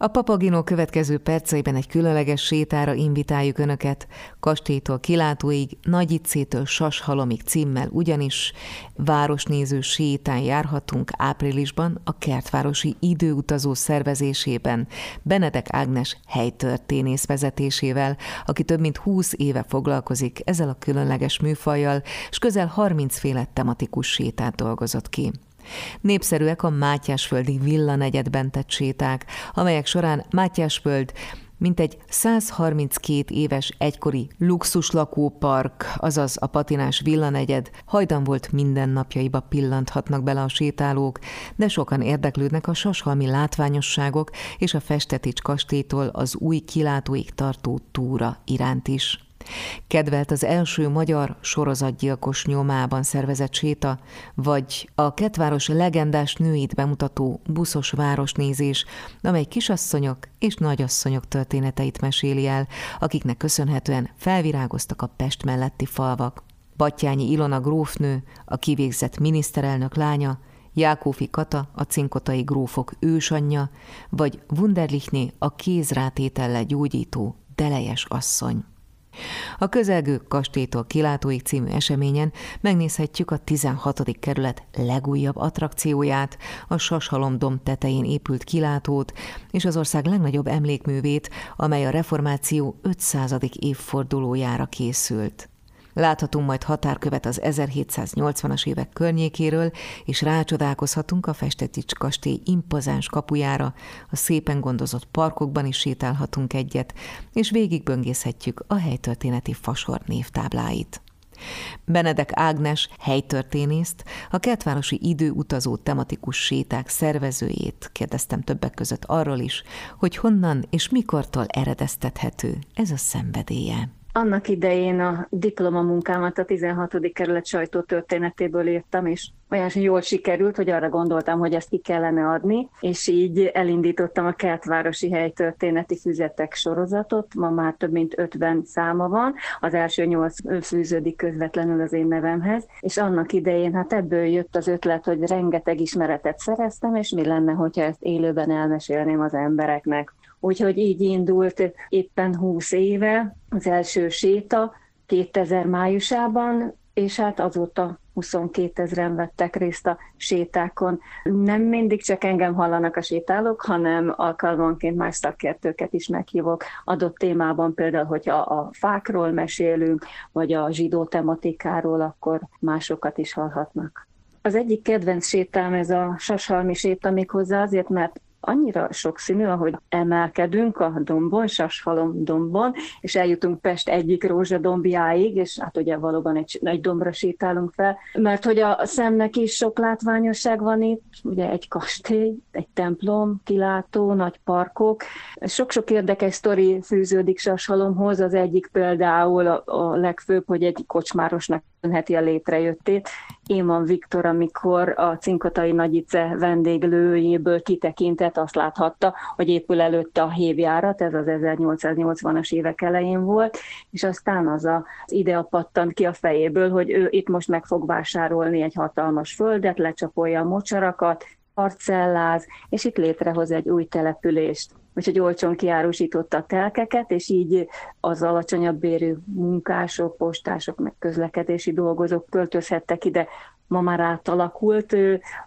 A Papagino következő perceiben egy különleges sétára invitáljuk Önöket, kastélytól kilátóig, Nagyicétől Sashalomig címmel, ugyanis városnéző sétán járhatunk áprilisban a Kertvárosi Időutazó szervezésében Benedek Ágnes helytörténész vezetésével, aki több mint 20 éve foglalkozik ezzel a különleges műfajjal, és közel 30 féle tematikus sétát dolgozott ki. Népszerűek a Mátyásföldi villanegyedben tett séták, amelyek során Mátyásföld mintegy 132 éves egykori luxus lakópark, azaz a patinás villanegyed hajdan volt mindennapjaiba pillanthatnak bele a sétálók, de sokan érdeklődnek a sashalmi látványosságok és a Festetics kastélytól az új kilátóig tartó túra iránt is. Kedvelt az első magyar sorozatgyilkos nyomában szervezett séta, vagy a Ketváros legendás nőit bemutató buszos városnézés, amely kisasszonyok és nagyasszonyok történeteit meséli el, akiknek köszönhetően felvirágoztak a Pest melletti falvak. Battyányi Ilona grófnő, a kivégzett miniszterelnök lánya, Jákófi Kata, a cinkotai grófok ősanyja, vagy Wunderlichné, a kézrátétellel gyógyító, delejes asszony. A közelgő kastélytól kilátóig című eseményen megnézhetjük a 16. kerület legújabb attrakcióját, a Sashalomdom tetején épült kilátót és az ország legnagyobb emlékművét, amely a reformáció 500. évfordulójára készült. Láthatunk majd határkövet az 1780-as évek környékéről, és rácsodálkozhatunk a Festetics kastély impozáns kapujára, a szépen gondozott parkokban is sétálhatunk egyet, és végigböngészhetjük a helytörténeti fasor névtábláit. Benedek Ágnes helytörténészt, a kertvárosi időutazó tematikus séták szervezőjét kérdeztem többek között arról is, hogy honnan és mikortól eredeztethető ez a szenvedélye. Annak idején a diplomamunkámat a 16. kerület sajtótörténetéből írtam, és olyan jól sikerült, hogy arra gondoltam, hogy ezt ki kellene adni, és így elindítottam a Kertvárosi Helytörténeti Füzetek sorozatot, ma már több mint 50 száma van, az első nyolc fűződik közvetlenül az én nevemhez, és annak idején hát ebből jött az ötlet, hogy rengeteg ismeretet szereztem, és mi lenne, hogyha ezt élőben elmesélném az embereknek. Úgyhogy így indult éppen 20 éve az első séta 2000 májusában, és hát azóta 22 ezeren vettek részt a sétákon. Nem mindig csak engem hallanak a sétálók, hanem alkalmanként más szakértőket is meghívok. Adott témában például, hogyha a fákról mesélünk, vagy a zsidó tematikáról, akkor másokat is hallhatnak. Az egyik kedvenc sétám ez a Sasalmi séta, méghozzá azért, mert annyira sokszínű, ahogy emelkedünk a dombon, Sasfalom dombon, és eljutunk Pest egyik rózsadombjáig, és hát ugye valóban egy, egy dombra sétálunk fel, mert hogy a szemnek is sok látványosság van itt, ugye egy kastély, egy templom, kilátó, nagy parkok. Sok-sok érdekes sztori fűződik Sashalomhoz, az egyik például a, a legfőbb, hogy egy kocsmárosnak köszönheti a létrejöttét. Éman Viktor, amikor a Cinkotai Nagyice vendéglőjéből kitekintett, azt láthatta, hogy épül előtte a hévjárat, ez az 1880-as évek elején volt, és aztán az a, az idea pattant ki a fejéből, hogy ő itt most meg fog vásárolni egy hatalmas földet, lecsapolja a mocsarakat, parcelláz, és itt létrehoz egy új települést úgyhogy olcsón kiárusította a telkeket, és így az alacsonyabb bérű munkások, postások, meg közlekedési dolgozók költözhettek ide ma már átalakult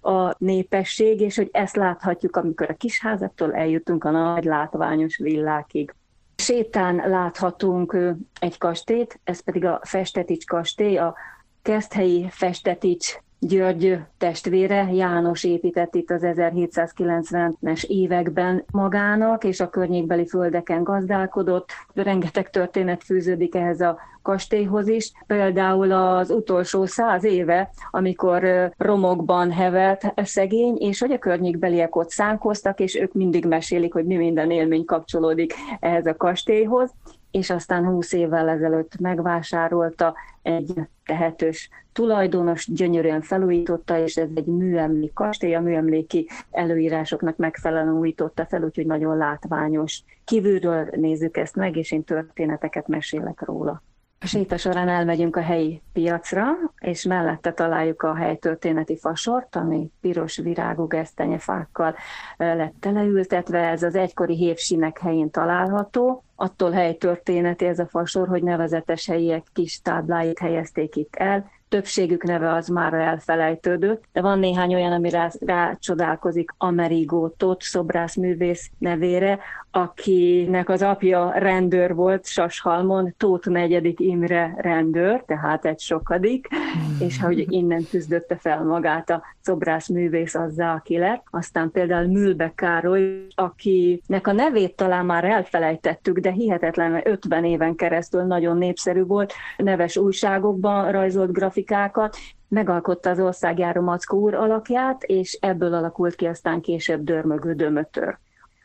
a népesség, és hogy ezt láthatjuk, amikor a kisházaktól eljutunk a nagy látványos villákig. Sétán láthatunk egy kastélyt, ez pedig a Festetics kastély, a Keszthelyi Festetics György testvére, János épített itt az 1790-es években magának, és a környékbeli földeken gazdálkodott. Rengeteg történet fűződik ehhez a kastélyhoz is. Például az utolsó száz éve, amikor romokban hevelt szegény, és hogy a környékbeliek ott szánkoztak, és ők mindig mesélik, hogy mi minden élmény kapcsolódik ehhez a kastélyhoz és aztán 20 évvel ezelőtt megvásárolta egy tehetős tulajdonos, gyönyörűen felújította, és ez egy műemlék kastély, a műemléki előírásoknak megfelelően újította fel, úgyhogy nagyon látványos. Kívülről nézzük ezt meg, és én történeteket mesélek róla. A séta során elmegyünk a helyi piacra, és mellette találjuk a helytörténeti fasort, ami piros virágú gesztenyefákkal lett teleültetve. Ez az egykori hévsinek helyén található. Attól helytörténeti ez a fasor, hogy nevezetes helyiek kis tábláit helyezték itt el, többségük neve az már elfelejtődött, de van néhány olyan, ami rá, rá csodálkozik Amerigo Tóth szobrászművész nevére, akinek az apja rendőr volt Sashalmon, Tóth negyedik Imre rendőr, tehát egy sokadik, hmm. és hogy innen küzdötte fel magát a szobrászművész azzá, aki lett. Aztán például Mülbe Károly, akinek a nevét talán már elfelejtettük, de hihetetlen 50 éven keresztül nagyon népszerű volt, neves újságokban rajzolt grafikákat, megalkotta az országjáró Mackó úr alakját, és ebből alakult ki aztán később Dörmögő Dömötör.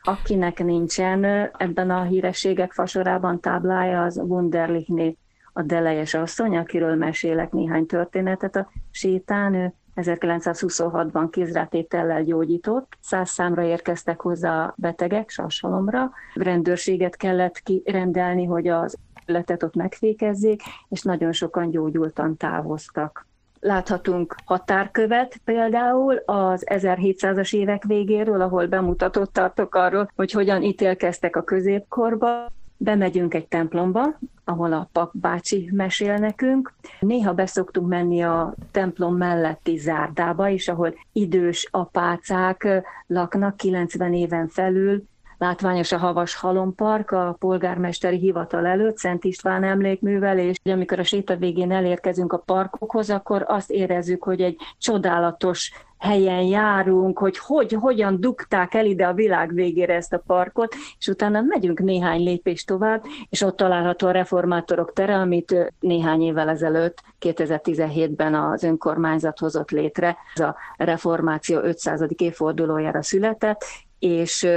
Akinek nincsen ebben a hírességek fasorában táblája, az Wunderlichné, a Delejes asszony, akiről mesélek néhány történetet a sétán. Ő 1926-ban kézrátétellel gyógyított, száz számra érkeztek hozzá a betegek sashalomra, rendőrséget kellett kirendelni, hogy az letet ott megfékezzék, és nagyon sokan gyógyultan távoztak. Láthatunk határkövet például az 1700-as évek végéről, ahol bemutatott tartok arról, hogy hogyan ítélkeztek a középkorba. Bemegyünk egy templomba, ahol a pap bácsi mesél nekünk. Néha beszoktunk menni a templom melletti zárdába is, ahol idős apácák laknak 90 éven felül, látványos a Havas Halompark, a polgármesteri hivatal előtt, Szent István emlékművel, és amikor a séta végén elérkezünk a parkokhoz, akkor azt érezzük, hogy egy csodálatos helyen járunk, hogy, hogy hogyan dugták el ide a világ végére ezt a parkot, és utána megyünk néhány lépést tovább, és ott található a reformátorok tere, amit néhány évvel ezelőtt, 2017-ben az önkormányzat hozott létre. Ez a reformáció 500. évfordulójára született, és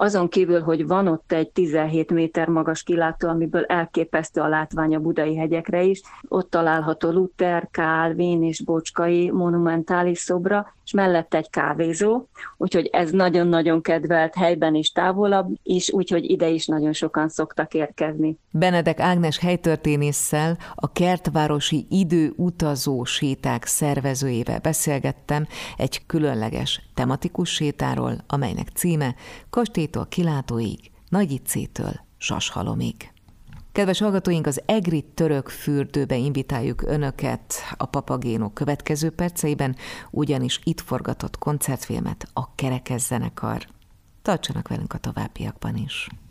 azon kívül, hogy van ott egy 17 méter magas kilátó, amiből elképesztő a látvány a budai hegyekre is, ott található Luther, Calvin és Bocskai monumentális szobra, és mellette egy kávézó, úgyhogy ez nagyon-nagyon kedvelt helyben is távolabb is, úgyhogy ide is nagyon sokan szoktak érkezni. Benedek Ágnes helytörténésszel, a kertvárosi időutazó séták szervezőjével beszélgettem egy különleges tematikus sétáról, amelynek címe Kastélytól kilátóig, Nagyicétől Sashalomig. Kedves hallgatóink, az Egri török fürdőbe invitáljuk Önöket a Papagéno következő perceiben, ugyanis itt forgatott koncertfilmet a Kerekez zenekar. Tartsanak velünk a továbbiakban is!